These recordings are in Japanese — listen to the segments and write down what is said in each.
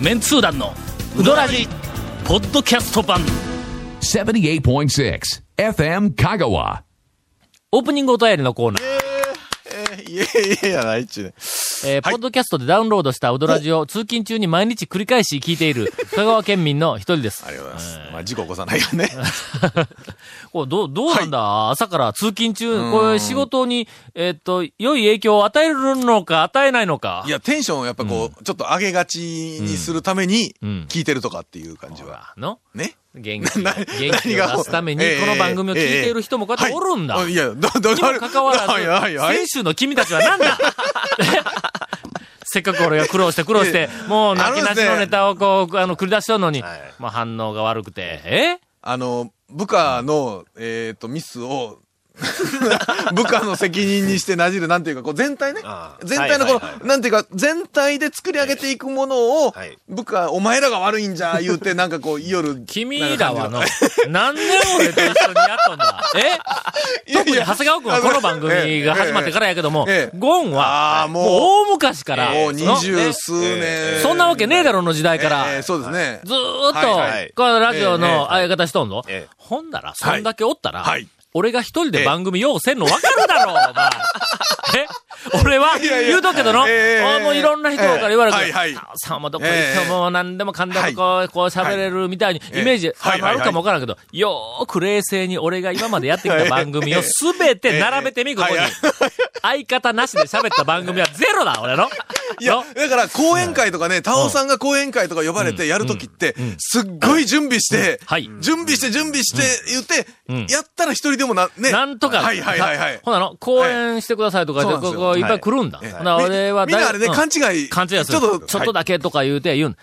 メンツー団のウドラジポッドキャスト版78.6 FM Kagawa. オープニングお便りのコーナー、いやいやいやないっちゅうね。えーポッドキャストでダウンロードしたウドラジを通勤中に毎日繰り返し聞いている香川県民の一人ですありがとうございます。まあ、事故起こさないよね。これどう、どうなんだ、朝から通勤中、これ仕事に、えっと、良い影響を与えるのか与えないのか。いや、テンションをやっぱこう、ちょっと上げがちにするためにうん、聞いてるとかっていう感じは。のね。元気、な元気を出すために、ええこの番組を聞いている人もこうやっておるんだ。はいいや、ど、ど、にもかかわらず、はい先週の君たちは何だ？せっかく俺が苦労して苦労して、もう泣きなしのネタをこう、あの、繰り出しとんのに、まあ反応が悪くて、え？あの、部下の、えっと、ミスを、部下の責任にしてなじる、なんていうか、こう全体ね。全体のこの、なんていうか、全体で作り上げていくものをはい、部下、お前らが悪いんじゃ、言うて、なんかこう、夜。君らはの何年俺と一緒にやっとんだ え？特に長谷川君はこの番組が始まってからやけどもええ、ゴンは、もう。大昔から、もう二の十数年。そんなわけねえだろの時代から、ええそうですね。ずーっと、このラジオの相方しとんぞ。ええ。ほんなら、そんだけおったら、はい俺が一人で番組ようせんのわかるだろう、お前。え？俺は、言うとくけどの、ええあもういろんな人から言われるけど、さんもどこ行っても何でもかんでもこう、こう喋れるみたいに、ええイメージ、はいあるかもわからんけど、よーく冷静に俺が今までやってきた番組を すべて並べてみ、ここに。相方なしで喋った番組はゼロだ、俺の。いやの、だから講演会とかね、タオさんが講演会とか呼ばれてやるときって、すっごい準備してはい、準備して準備して言うん。って、やったら一人でもな、ね。なんとか、はいはいはいはい。ほなの、講演してくださいとかでここいっぱい来るんだ。な、俺はみんなあれね、うん。勘違い。勘違いする。ちょっと、ちょっとだけとか言うて言うん。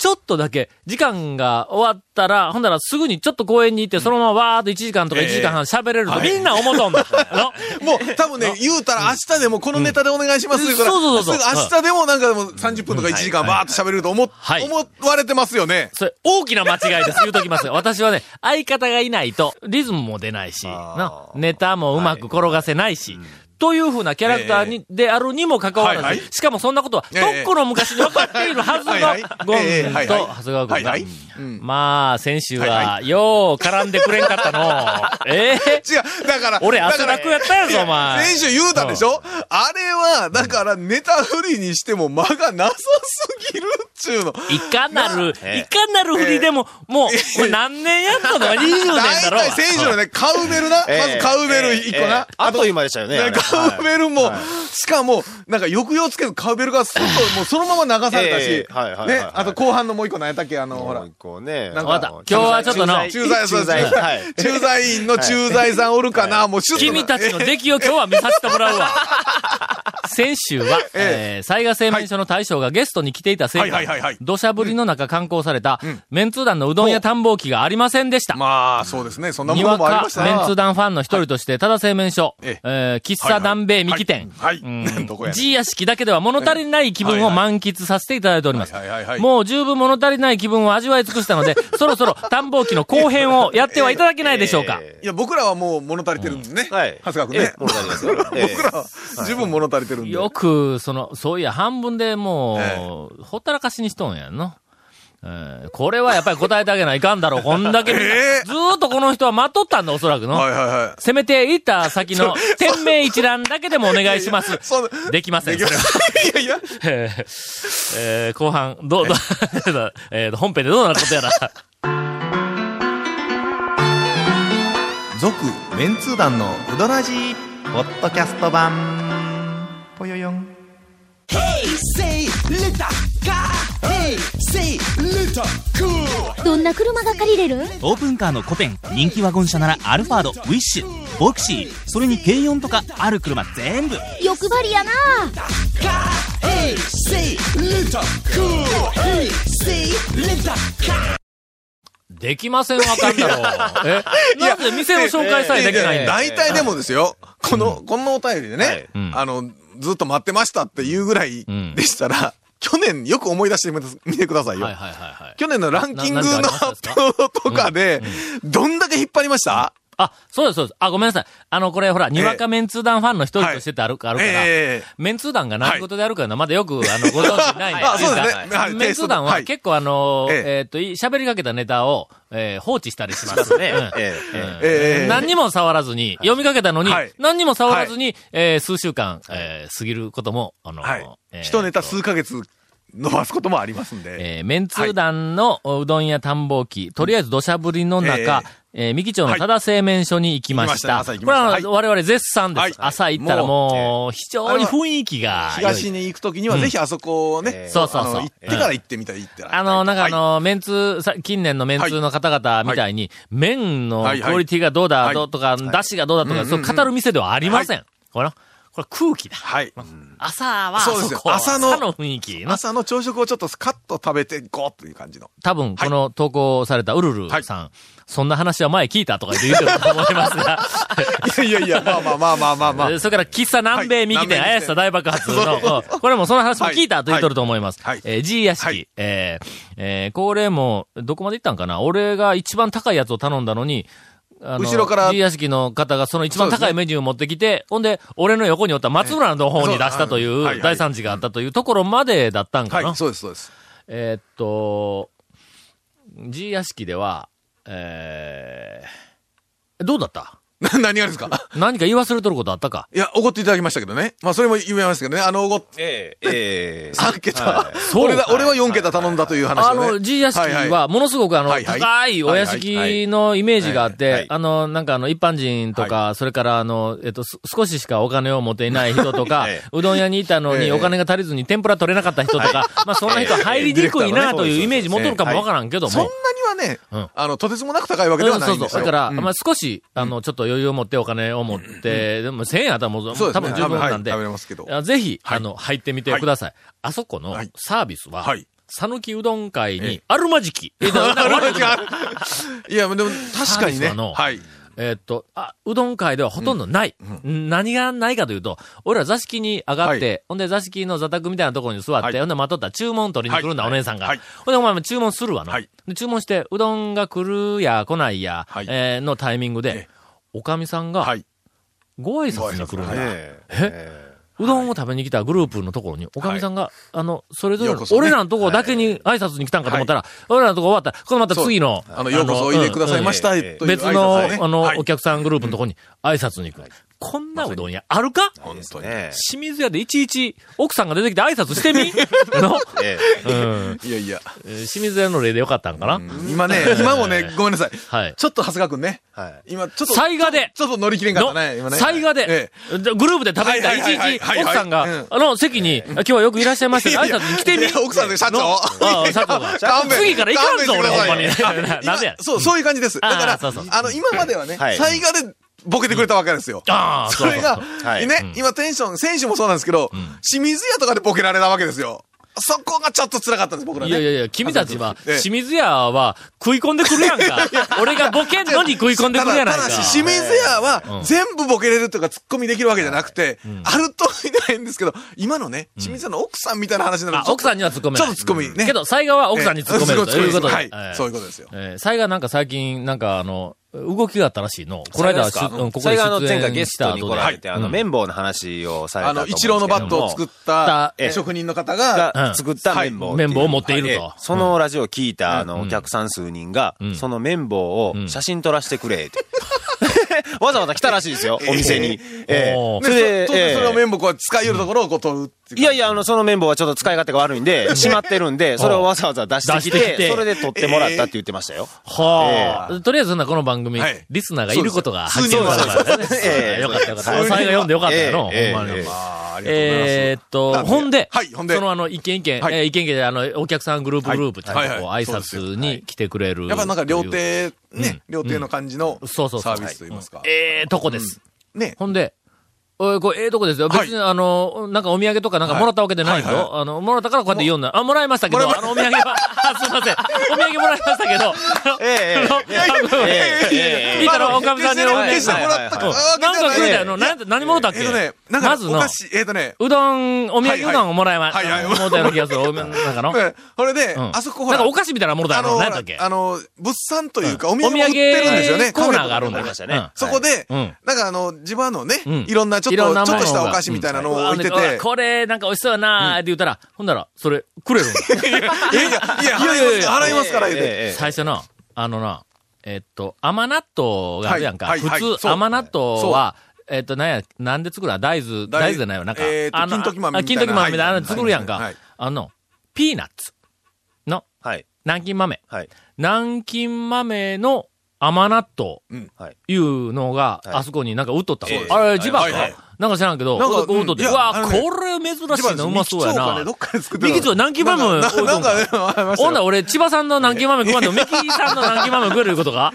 ちょっとだけ、時間が終わったら、ほんならすぐにちょっと公園に行って、そのままわーっと1時間とか1時間半喋れると、はい。みんな思うとんだ。もう、多分ね、言うたら明日でもこのネタでお願いしますうん。から、そうそうそう。明日でもなんかでも30分とか1時間バーっと喋れると思思われてますよね。それ、大きな間違いです。言うときますよ。私はね、相方がいないと、リズムも出ないし、なネタもうまく転がせないし、というふうなキャラクターに、であるにもかかわらず、しかもそんなことは、とええ。っくの昔に分かっているはずのゴンええ。はいはい。と長谷川君。がはいはい、うん。まあ、先週はよう絡んでくれんかったの。ええ。違う、だから。俺汗だくやったやぞお前。先週言うたでしょ？あれは、だからネタ振りにしても間がなさすぎるっちゅうの。いかなる、ええいかなる振りでも、もう、これ何年やったの ?20 年だろ大体先週のね、カウベルな。まずカウベル一個な。あっという間でしたよね。カウベルも、しかも、なんか抑揚つけずカウベルがすっと、もうそのまま流されたしねはい、あと後半のもう一個何やったっけあの、ほらもう。一個ね。なんわか今日はちょっとな駐駐在、駐在。駐はい。在員の駐在さんおるかなもう君たちの出来を今日は見させてもらうわ。先週は、えー、災害製麺所の大将がゲストに来ていたせいはいはいはい土砂降りの中観光された、メンツー団のうどん屋探訪機がありませんでした。まあ、そうですね。そんなものもありかました。なメンツー団ファンの一人として、ただ製麺所、ええー喫茶団米三木店、はい。はい。うん。はいどこや G 屋敷だけでは物足りない気分を満喫させていただいております。はいはいはいはい。もう十分物足りない気分を味わい尽くしたので、そろそろ探訪機の後編をやってはいただけないでしょうか。えいや、僕らはもう物足りてるんですね。はい。長谷川君ね。僕らは十分物足りてるんで。よく、その、そういや、半分でもう、えほったらかしにしとんやんの。えーこれはやっぱり答えてあげないかんだろう。こんだけ ええずーっとこの人は待っとったんだ、おそらくの。はいはいはい。せめて行った先の 店名一覧だけでもお願いします。そうできません、できそれは。まいやいや。えーえー後半、どう、どう、えー本編でどうなることやら。続メンツー団のウドラジーポッドキャスト版ぽよよん Say little car. どんな車が借りれる？オープンカーのコペン人気ワゴン車ならアルファードウィッシュボクシーそれに軽4とかある車全部。欲張りやな.できませんわかんだろう。え？なぜ店を紹介さえできないんだ大体でもですよ、この、このお便りでね、うん。あの、ずっと待ってましたっていうぐらいんでしたら、去年よく思い出してみてくださいよ。はいはいはいはい。去年のランキングの発表とかで、どんだけ引っ張りました？あ、そうです、そうです。あ、ごめんなさい。あの、これほら、にわかメンツー団ファンの一人としてってある,、あるから、ええメンツー団が何事であるかいうのはまだよく、あの、ご存知ないんで。あそうですね。はいメンツー団ははい。結構あの、えっと、い喋りかけたネタを、えー放置したりします ね。何にも触らずに、読みかけたのに、はい。何にも触らずに、えー数週間、えー過ぎることも、あの。一ネタ数ヶ月伸ばすこともありますんで。えーメンツー団のうどん屋探訪機、とりあえず土砂降りの中、えー三木町の多田製麺所に行きました。はいしたこれは、我々絶賛です。はい。朝行ったらもう、非常に雰囲気が。東に行くときには、ぜひあそこをね、そうそうそう。あの行ってから行ってみたらいいって。あの、なんかあはいの、メンツ、さ近年のメンツの方々みたいに、麺のクオリティがどうだ、とか、出汁がどうだとか、そう語る店ではありません。これ、これ空気だ。はい。朝は、そうですよ。こ朝の雰囲気。の。朝の朝食をちょっとスカッと食べて、ゴーっていう感じの。多分、この投稿されたウルルさん、そんな話は前聞いたとか言ってると思いますが、いやいやいや、まあまあまあまあまあまあ。えーそれから、喫茶南米右店、はい。怪しさ大爆発の、う。ん。これもその話も聞いたと言っとると思います。はい。はい。えー G 屋敷、はい。えーえーこれも、どこまで行ったんかな？俺が一番高いやつを頼んだのに、あの後ろから G 屋敷の方がその一番高いメニューを持ってきて、ほんで、俺の横におった松村の方に出したといそう大惨事があったというところまでだったんかな。はい、そうです、そうです。えーっと、G 屋敷では、えー、どうだった？な 何がですか？何か言い忘れとることあったか？いや、おごっていただきましたけどね。まあ、それも言いましたけどね。あの、おごっ、ええ、ええ。3桁。はい。そう俺だ、俺は4桁頼んだという話。あの、G 屋敷はものすごくあの、はいはい。高いお屋敷のイメージがあってあの、なんかあの、一般人とか、それからあの、えっと、す少ししかお金を持っていない人とかええ、うどん屋にいたのにええ。お金が足りずに天ぷら取れなかった人とか、まあそんな人入りにくいなというイメージ持っとるかもわからんけどそんなも。にはね、うん。あの、とてつもなく高いわけでは。ないんですよ。だから、うん。まあ少し、あの、ちょっと余裕を持ってお金を持って、でも1000円あったらもう、多分十分なんでぜひ、はい。あの、入ってみてください。あそこのはい。サービスははい、讃岐うどん会えに、あるまじき。えだだから悪いや、でも確かにね。はい。えーっと、あ、うどん会ではほとんどない。何がないかというと、俺ら座敷に上がって、はほんで座敷の座卓みたいなところに座って、はい。ほんで待っとったら注文取りに来るんだ、はい。お姉さんが。はい。ほんでお前も注文するわの。はい。で注文して、うどんが来るや来ないや、はい。えーのタイミングでえ、おかみさんがはい。ご挨拶に来るんだ。ええうどんを食べに来たグループのところに、おかみさんが、あの、それぞれ俺らのところだけに挨拶に来たんかと思ったら、俺らのとこ終わった。ら、このまた次の、あの、ようこそおいでくださいました、う別の、あの、はい。お客さんグループのところに挨拶に行く。こんなうどん屋あるか？本当に。え清水屋でいちいち奥さんが出てきて挨拶してみ？の、えうん、いやいや。えー清水屋の例でよかったんかな、今ね、今もね、ごめんなさい。はい。ちょっと長谷川くんね。はい。今、ちょっと。災賀で。ちょっと乗り切れんかっのたね、今ね。災賀で。え、でグループで食べに行ったいちはいはい。はいい。ち奥さんが、うん。あの席に、今日はよくいらっしゃいました。挨拶に来てみ？いや奥さんで社長。の？ああ、社長が。次から行かんぞ、俺、ほんまに。なんでや。今そう、そういう感じです。だかあら、あの、今まではね、はい。災害でボケてくれたわけですよ。ああ、それがはい、ね、今テンション、選手もそうなんですけど、清水屋とかでボケられたわけですよ。そこがちょっと辛かったんです、僕らね。いやいやいや、君たちは、ええ清水屋は食い込んでくるやんか。俺がボケんのに食い込んでくるやないか。ただ、し、清水屋はうん全部ボケれるとか突っ込みできるわけじゃなくて、あるといないんですけど、今のね、清水屋の奥さんみたいな話になるあ、奥さんには突っ込めない。ちょっと突っ込みね。けど、災害は奥さんに突っ込めるということで。はいええそういうことですよ。えー、災害なんか最近、なんかあの、動きがあったらしいの。この間、ここでそれがあの、出前回ゲ演したストに。来られて、あの、うん。綿棒の話をされたあの、と思うんです一郎のバットを作ったええ職人の方が、が作った綿棒。綿棒を持っていると。ええ。そのラジオを聞いた、あの、うん。お客さん数人がうん、その綿棒をうん。写真撮らせてくれって。わざわざ来たらしいですよ、お店に。ええおー。でそれで、それをええ綿棒こう使いよるところをこう取るっていう。いやいや、あの、その綿棒はちょっと使い勝手が悪いんで、閉まってるんで、それをわざわざ出してきてきてて、それで撮ってもらったって言ってましたよ。はあ、とりあえずな、この番組、はい。リスナーがいることがそうです発見されたね。そうですええよかったよかった。おさが読んでよかったよの、ええほんまに。ええまあ、ありがとうございます。えーっと、ほんで、はいほんで。そのあの、一軒一軒、はい。えー一軒一軒であの、お客さんグループグループちゃんとこう、はいはい挨拶に来てくれる。やっぱなんか料亭、ね、料亭の感じのそうそうそう。サービスといいますか。ええとこです。ね。ほんで、おいこれ、ええとこですよ。別に、あの、なんかお土産とかなんかもらったわけでないぞ。はいはい。あの、もらったからこうやって言うんだ。あ、もらいましたけど、あの、お土産は、あすいません。お土産もらいましたけど、ええあのええええいいから、おかみさんにお土産決してもらったなんかくれたよ。のなん何もろたっけ？えっとね、なんか、まずのお菓、子、えっとね、うどん、お土産うどんをもらいま、はいはいはいもらった気がする。お なんかの？ねこれで、うんあそこほら、なんかお菓子みたいなものだよ。あの、何だっけ？あの、物産というか、お土産売ってるんですよね。コーナーがあるんだカフェとかありましたね。そこで、うんなんかあの、自分のね、うんいろんなちょっと、ちょっとしたお菓子みたいなのを置いてて。これ、なんか美味しそうやなーって言ったら、ほんなら、それ、くれるんだ。い やいや、いや、払いますから、言うて。ええ最初の、あのな、えっと、甘納豆があるやんか。普通、甘納豆は、えっと、なんや、なんで作る？の大豆、大大豆じゃないよ。なんか、えーとあの金時豆みたいな。時豆みたいな。のはい。作るやんか。はい。あの、ピーナッツ。のはい。南京豆。はい。南京豆の甘納豆。はい。いうのが、はい。あそこになんか売っとった。のええあれ、地場か？はいはい。なんか知らんけど、なんかうんうわこれ珍しいな、うまそうやな。ど。っかで作ってミキは南京豆なん置いとんかかなんかね、ほんなら俺、千葉さんの南京豆食わんでも、ミキさんの南京豆食えるいうことか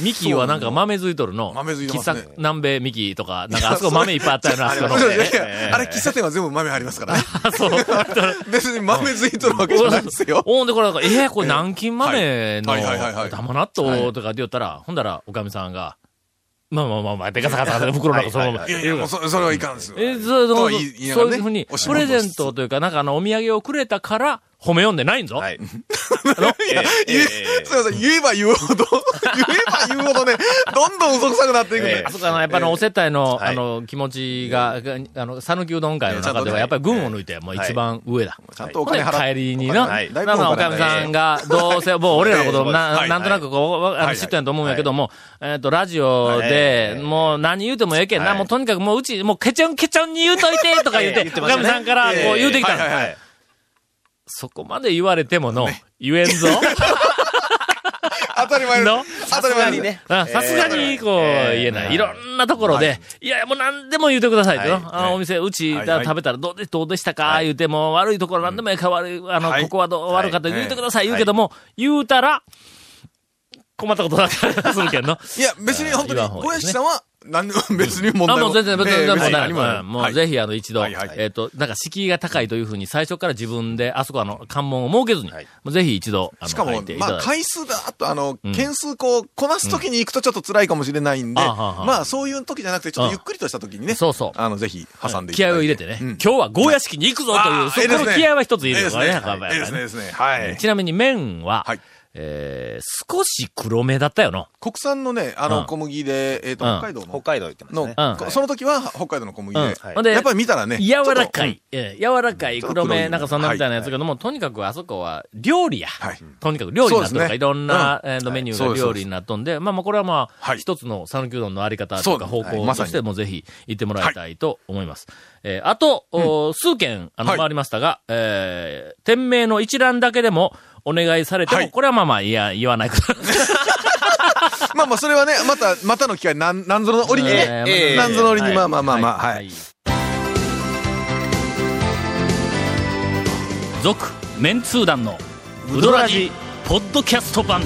ミキはなんか豆づいとるの。豆づいて喫茶ますね南米ミキとか、なんかあそこ豆いっぱいあったよな、あそこの。いやいやあれ、喫茶店は全部豆ありますからね。あ そう。別に豆づいとるわけじゃないですよ。ほんで、これなんか、えー、これ南京豆のはいはいはいはい玉納豆とかって言ったら、ほんだら、おかみさんが、まあまあまあまあ、でかさかさかさ袋の中そのまま。いやいや、もうそそれはいかんですよ。え、そう、とそういういうふうに、プレゼントというか、なんかあの、お土産をくれたから、褒め読んでないんぞ。はい。いや、言え、すいません、言えば言うほど、言えば言うほどね、どんどん嘘くさくなっていくね。あそこあの、やっぱりあのお接待の、はいあの、気持ちが、あの、讃岐うどん会の中では、やっぱり群を抜いて、もう一番上だ。ちゃんとお金払。帰りにな、はい。なのおかみさんが、どうせ、もう俺らのことをな、んとなくこう、あの、はい知ってんと思うんやけども、えっと、ラジオで、もう何言うてもええけんな、はい。もうとにかくもううち、もうケチョンケチョンに言うといて、とか言って、おかみさんからこう言うてきたの。そこまで言われてもの、言えんぞ。当たり前のです。当たり前です。ね。あさすがに、こう、言えない。いろんなところで、い。や、もう何でも言うてくださいと。お店、うち食べたらどうで、どうでしたか？言うても、悪いところ何でもいいから悪い、あの、はい。ここはどう悪かったはい言うてください。言うけども、言うたら、困ったことだったりするけんの。いや、別に本当に小ですね。屋敷さんは、何でも 別に問あ、題もう全然、別に、もない。何もうぜひ、あの、一度、えっと、なんか、敷居が高いというふうに、最初から自分で、あそこあの、関門を設けずに、ぜひ一度、あの、しかもまあ。回数だ、あとあの、ん。件数こう、こなす時に行くとちょっと辛いかもしれないんで、まあ、そういう時じゃなくて、ちょっとゆっくりとした時にね、そうそう。あの、ぜひ挟んでいた気だいて。合を入れてね、うん。今日はゴーヤ式に行くぞという、そこの気合は一つ入れるからね、ですね。ですね。はい。ちなみに麺は、はいえー、少し黒めだったよの。国産のね、あうん。の、小麦で、えっと、うん。北海道の、北海道行ってますのね。うん。その時は北海道の小麦で、うん。はい。ほんで、やっぱり見たらね、柔らかい、えー柔らかい黒め、ちょっと黒いなんかそんなみたいなやつけども、とにかくあそこは料理や。はい。とにかく料理になっとるかいろんな、えメニューが料理になっとんで、まあまあこれはまあ、はい。一つの讃岐うどんのあり方とか方向としてもぜひ行ってもらいたいと思います。えーあと、お数件、あの、はい。回りましたが、えー店名の一覧だけでもお願いされても、はいこれはまあまあ、いや、言わないこと。まあまあ、それはね、また、またの機会、なん、なんぞの折にね、なんぞの折に、まあまあまあまあ、ははいい。続、メンツー団の、ウドラジ、ポッドキャスト版。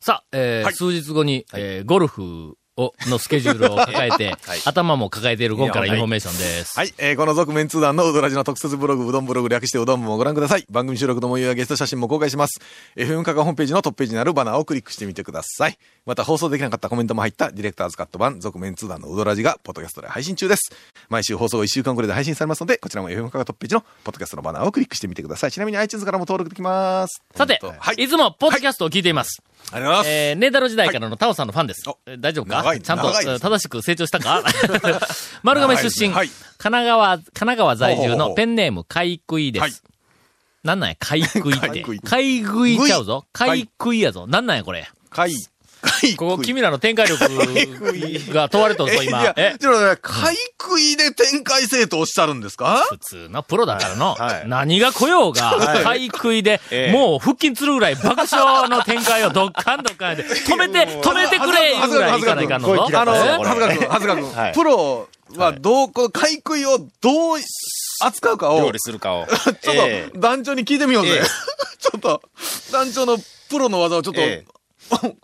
さあ、えーはい数日後に、えーゴルフを、のスケジュールを抱えて、頭も抱えている今からインフォメーションです。はい。えーこの続麺通団のうどらじの特設ブログ、うどんブログ略してうどん部もご覧ください。番組収録の模様やゲスト写真も公開します。FM カがホームページのトップページにあるバナーをクリックしてみてください。また放送できなかったコメントも入ったディレクターズカット版、続麺通団のうどらじが、ポッドキャストで配信中です。毎週放送後1週間くらいで配信されますので、こちらも FM カがトップページのポッドキャストのバナーをクリックしてみてください。ちなみに iTunes からも登録できます。さて、はい。いつもポッドキャストを聞いています。ありがとうございます。えー、ネーダロ時代からのタオさんのファンです。大丈夫か？ちゃんと、正しく成長したか？丸亀出身、はい神奈川、神奈川在住のペンネーム、買い食いです。はいなんなんや、買い食いって買い食い。買い食いちゃうぞ。食い買い食いやぞ。なんなんや、これ？かい、かい。ここ、君らの展開力が問われとるぞ、い今。や、え？ちょっとい食いで展開せえとおっしゃるんですか？普通のプロだからの、はい。何が来ようが、買い食いで、ええ。もう腹筋つるぐらい爆笑の展開をどっかんどっかんで、止めて、止めてくれいうぐらいいかない。かんのぞ。あの、え？はずか君、はずか君はい、プロはどう、この買い食いをどう扱うかを、料ちょ理するかを。っえと団長に聞いてみようぜ。ええ。ちょっと、団長のプロの技をちょっと、え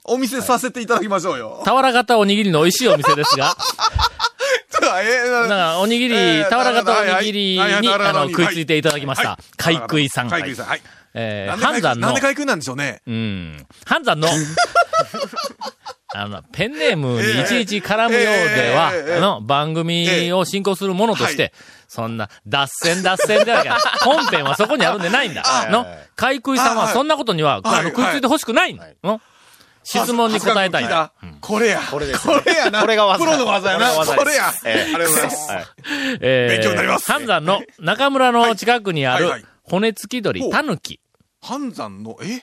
お お見せさせていただきましょうよ。俵型おにぎりの美味しいお店ですが、なんか、おにぎり、えー俵型おにぎりに、あの、はい食いついていただきました。はい。海食いさん。海食いさん。はい。えー、半山のなんで、海食いなんでしょうね。うん、半山の、あの、ペンネームにいちいち絡むようでは、あの、番組を進行するものとして、そんな、脱線脱線ではない本編はそこにあるんでないんだ。の、海食いさんはそんなことには、あの、はい食いついてほしくない。の？質問に答えたいんだ。これや。これですこれやな。これが技プロの技やな。これや。ええありがとうございます。えー勉強になります半山の中村の近くにある骨付き鳥、ほうたぬき。半山の、え？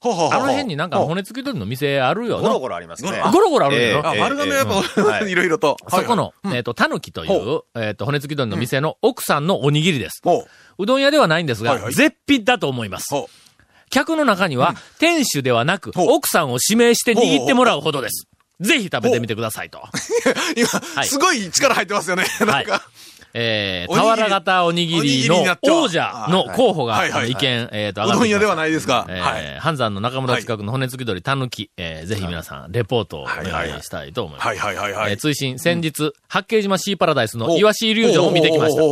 ははははあの辺になんか骨付き鳥の店あるよな。ゴロゴロありますね。ゴロゴロあるんだよ。あ、丸亀やっぱ、はいいろいろと。そこの、はいはいえっ、と、たぬきというほ、えっ、と、骨付き鳥の店の奥さんのおにぎりです。ほう。うどん屋ではないんですが、はいはい絶品だと思います。ほ客の中には、店主ではなく、奥さんを指名して握ってもらうほどです。ぜひ食べてみてくださいと。う。今、いすごい力入ってますよね。なんか。えー、おにぎり俵型おにぎりの王者の候補が、意見、えっ、と、う上がってきましたどん屋ではないですが。えーはい。半山の中村近くの骨付き鳥たぬき、えーぜひ皆さん、レポートをお願いしたいと思います。はいはいはいはい。えー追伸、先日、八景島シーパラダイスのイワシイリュージョンを見てきました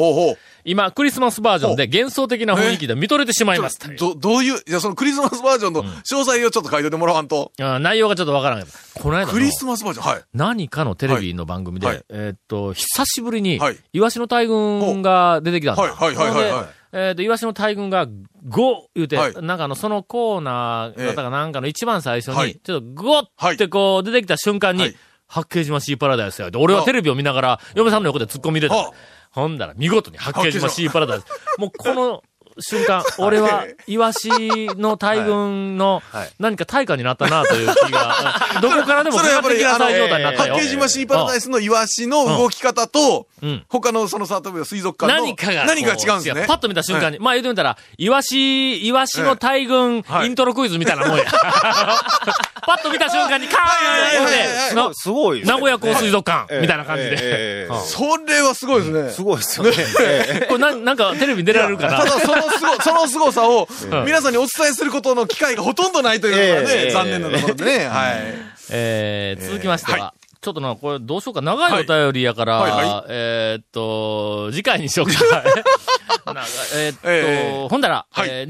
今、クリスマスバージョンで幻想的な雰囲気で見とれてしまいました。ど、どういう、じゃあそのクリスマスバージョンの詳細をちょっと書いておいてもらわんと。あ内容がちょっとわからんけど、この間のクリスマスバージョン、はい。何かのテレビの番組で、はい。えーっと、久しぶりにはい、イワシの大群が出てきたんだ。はい。はい。はい。はい。えーっと、イワシの大群が5言うて、はい。なんかあの、そのコーナーだったかなんかの一番最初に、はい。ちょっと5ってこう出てきた瞬間に、はい。八景島シーパラダイスやで。俺はテレビを見ながら、嫁さんの横で突っ込み入れた。はあ。ほんだら、見事に八景島シーパラダイス。もうこの瞬間、俺は、イワシの大群のはい何か対価になったなという気が、どこからでもそれはやっぱり、かかってきなさい状態になったよ。八景島シーパラダイスのイワシの動き方とうん、他のその、例えば水族館の何かが。何かが違うんですね。パッと見た瞬間に。まあ言うてみたら、イワシ、イワシの大群、はいイントロクイズみたいなもんや。パッと見た瞬間に、カーンってのすごいですね。名古屋港水族館、ええ。みたいな感じで。それはすごいですね。すごいですよね。ええ。これな、なんかテレビに出られるかな。ただそのすご、その凄さをうん。皆さんにお伝えすることの機会がほとんどないというのがね、ええ残念なところでね。はい。えー続きましては、はちょっとな、これどうしようか。長いお便りやから、はい。はいはえーっと、次回にしようか。えーっと、えほんだら、はい。え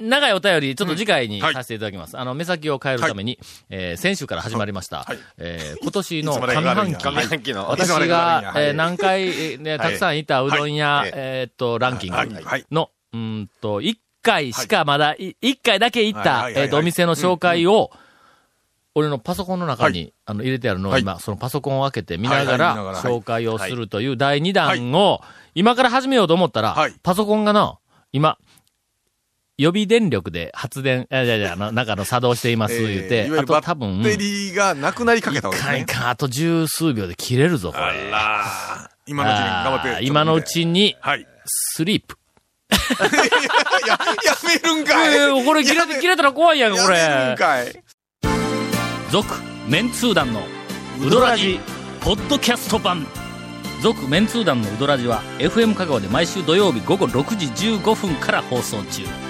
長いお便り、ちょっと次回にさせていただきます。あの、目先を変えるために、えー先週から始まりました、はい。えー今年の 上半期。私が、えー何回、えーね、たくさんいたうどん屋、はい。えーっと、ランキングの、うーんと、1回しかまだ、い1回だけ行ったえーっと、お店の紹介を、俺のパソコンの中はに、あの、入れてあるのをはい。今、そのパソコンを開けて見ながら紹介をするという第2弾を、今から始めようと思ったらはい、パソコンがな、今、予備電力で発電、いやいやいや、あの、中の作動しています、言うてあと多分、ッテリーがなくなりかけたわけですね。一回か、あと十数秒で切れるぞ、これ。今のうちに頑張って。今のうちに、はい。スリープ。いや、やめるんかい。えーこれ切れて、切れたら怖いやん、こやめるんれ。かい。続、メンツー団のウドラジ、ポッドキャスト版。続、メンツー団のウドラジは、FM 香川で毎週土曜日午後6時15分から放送中。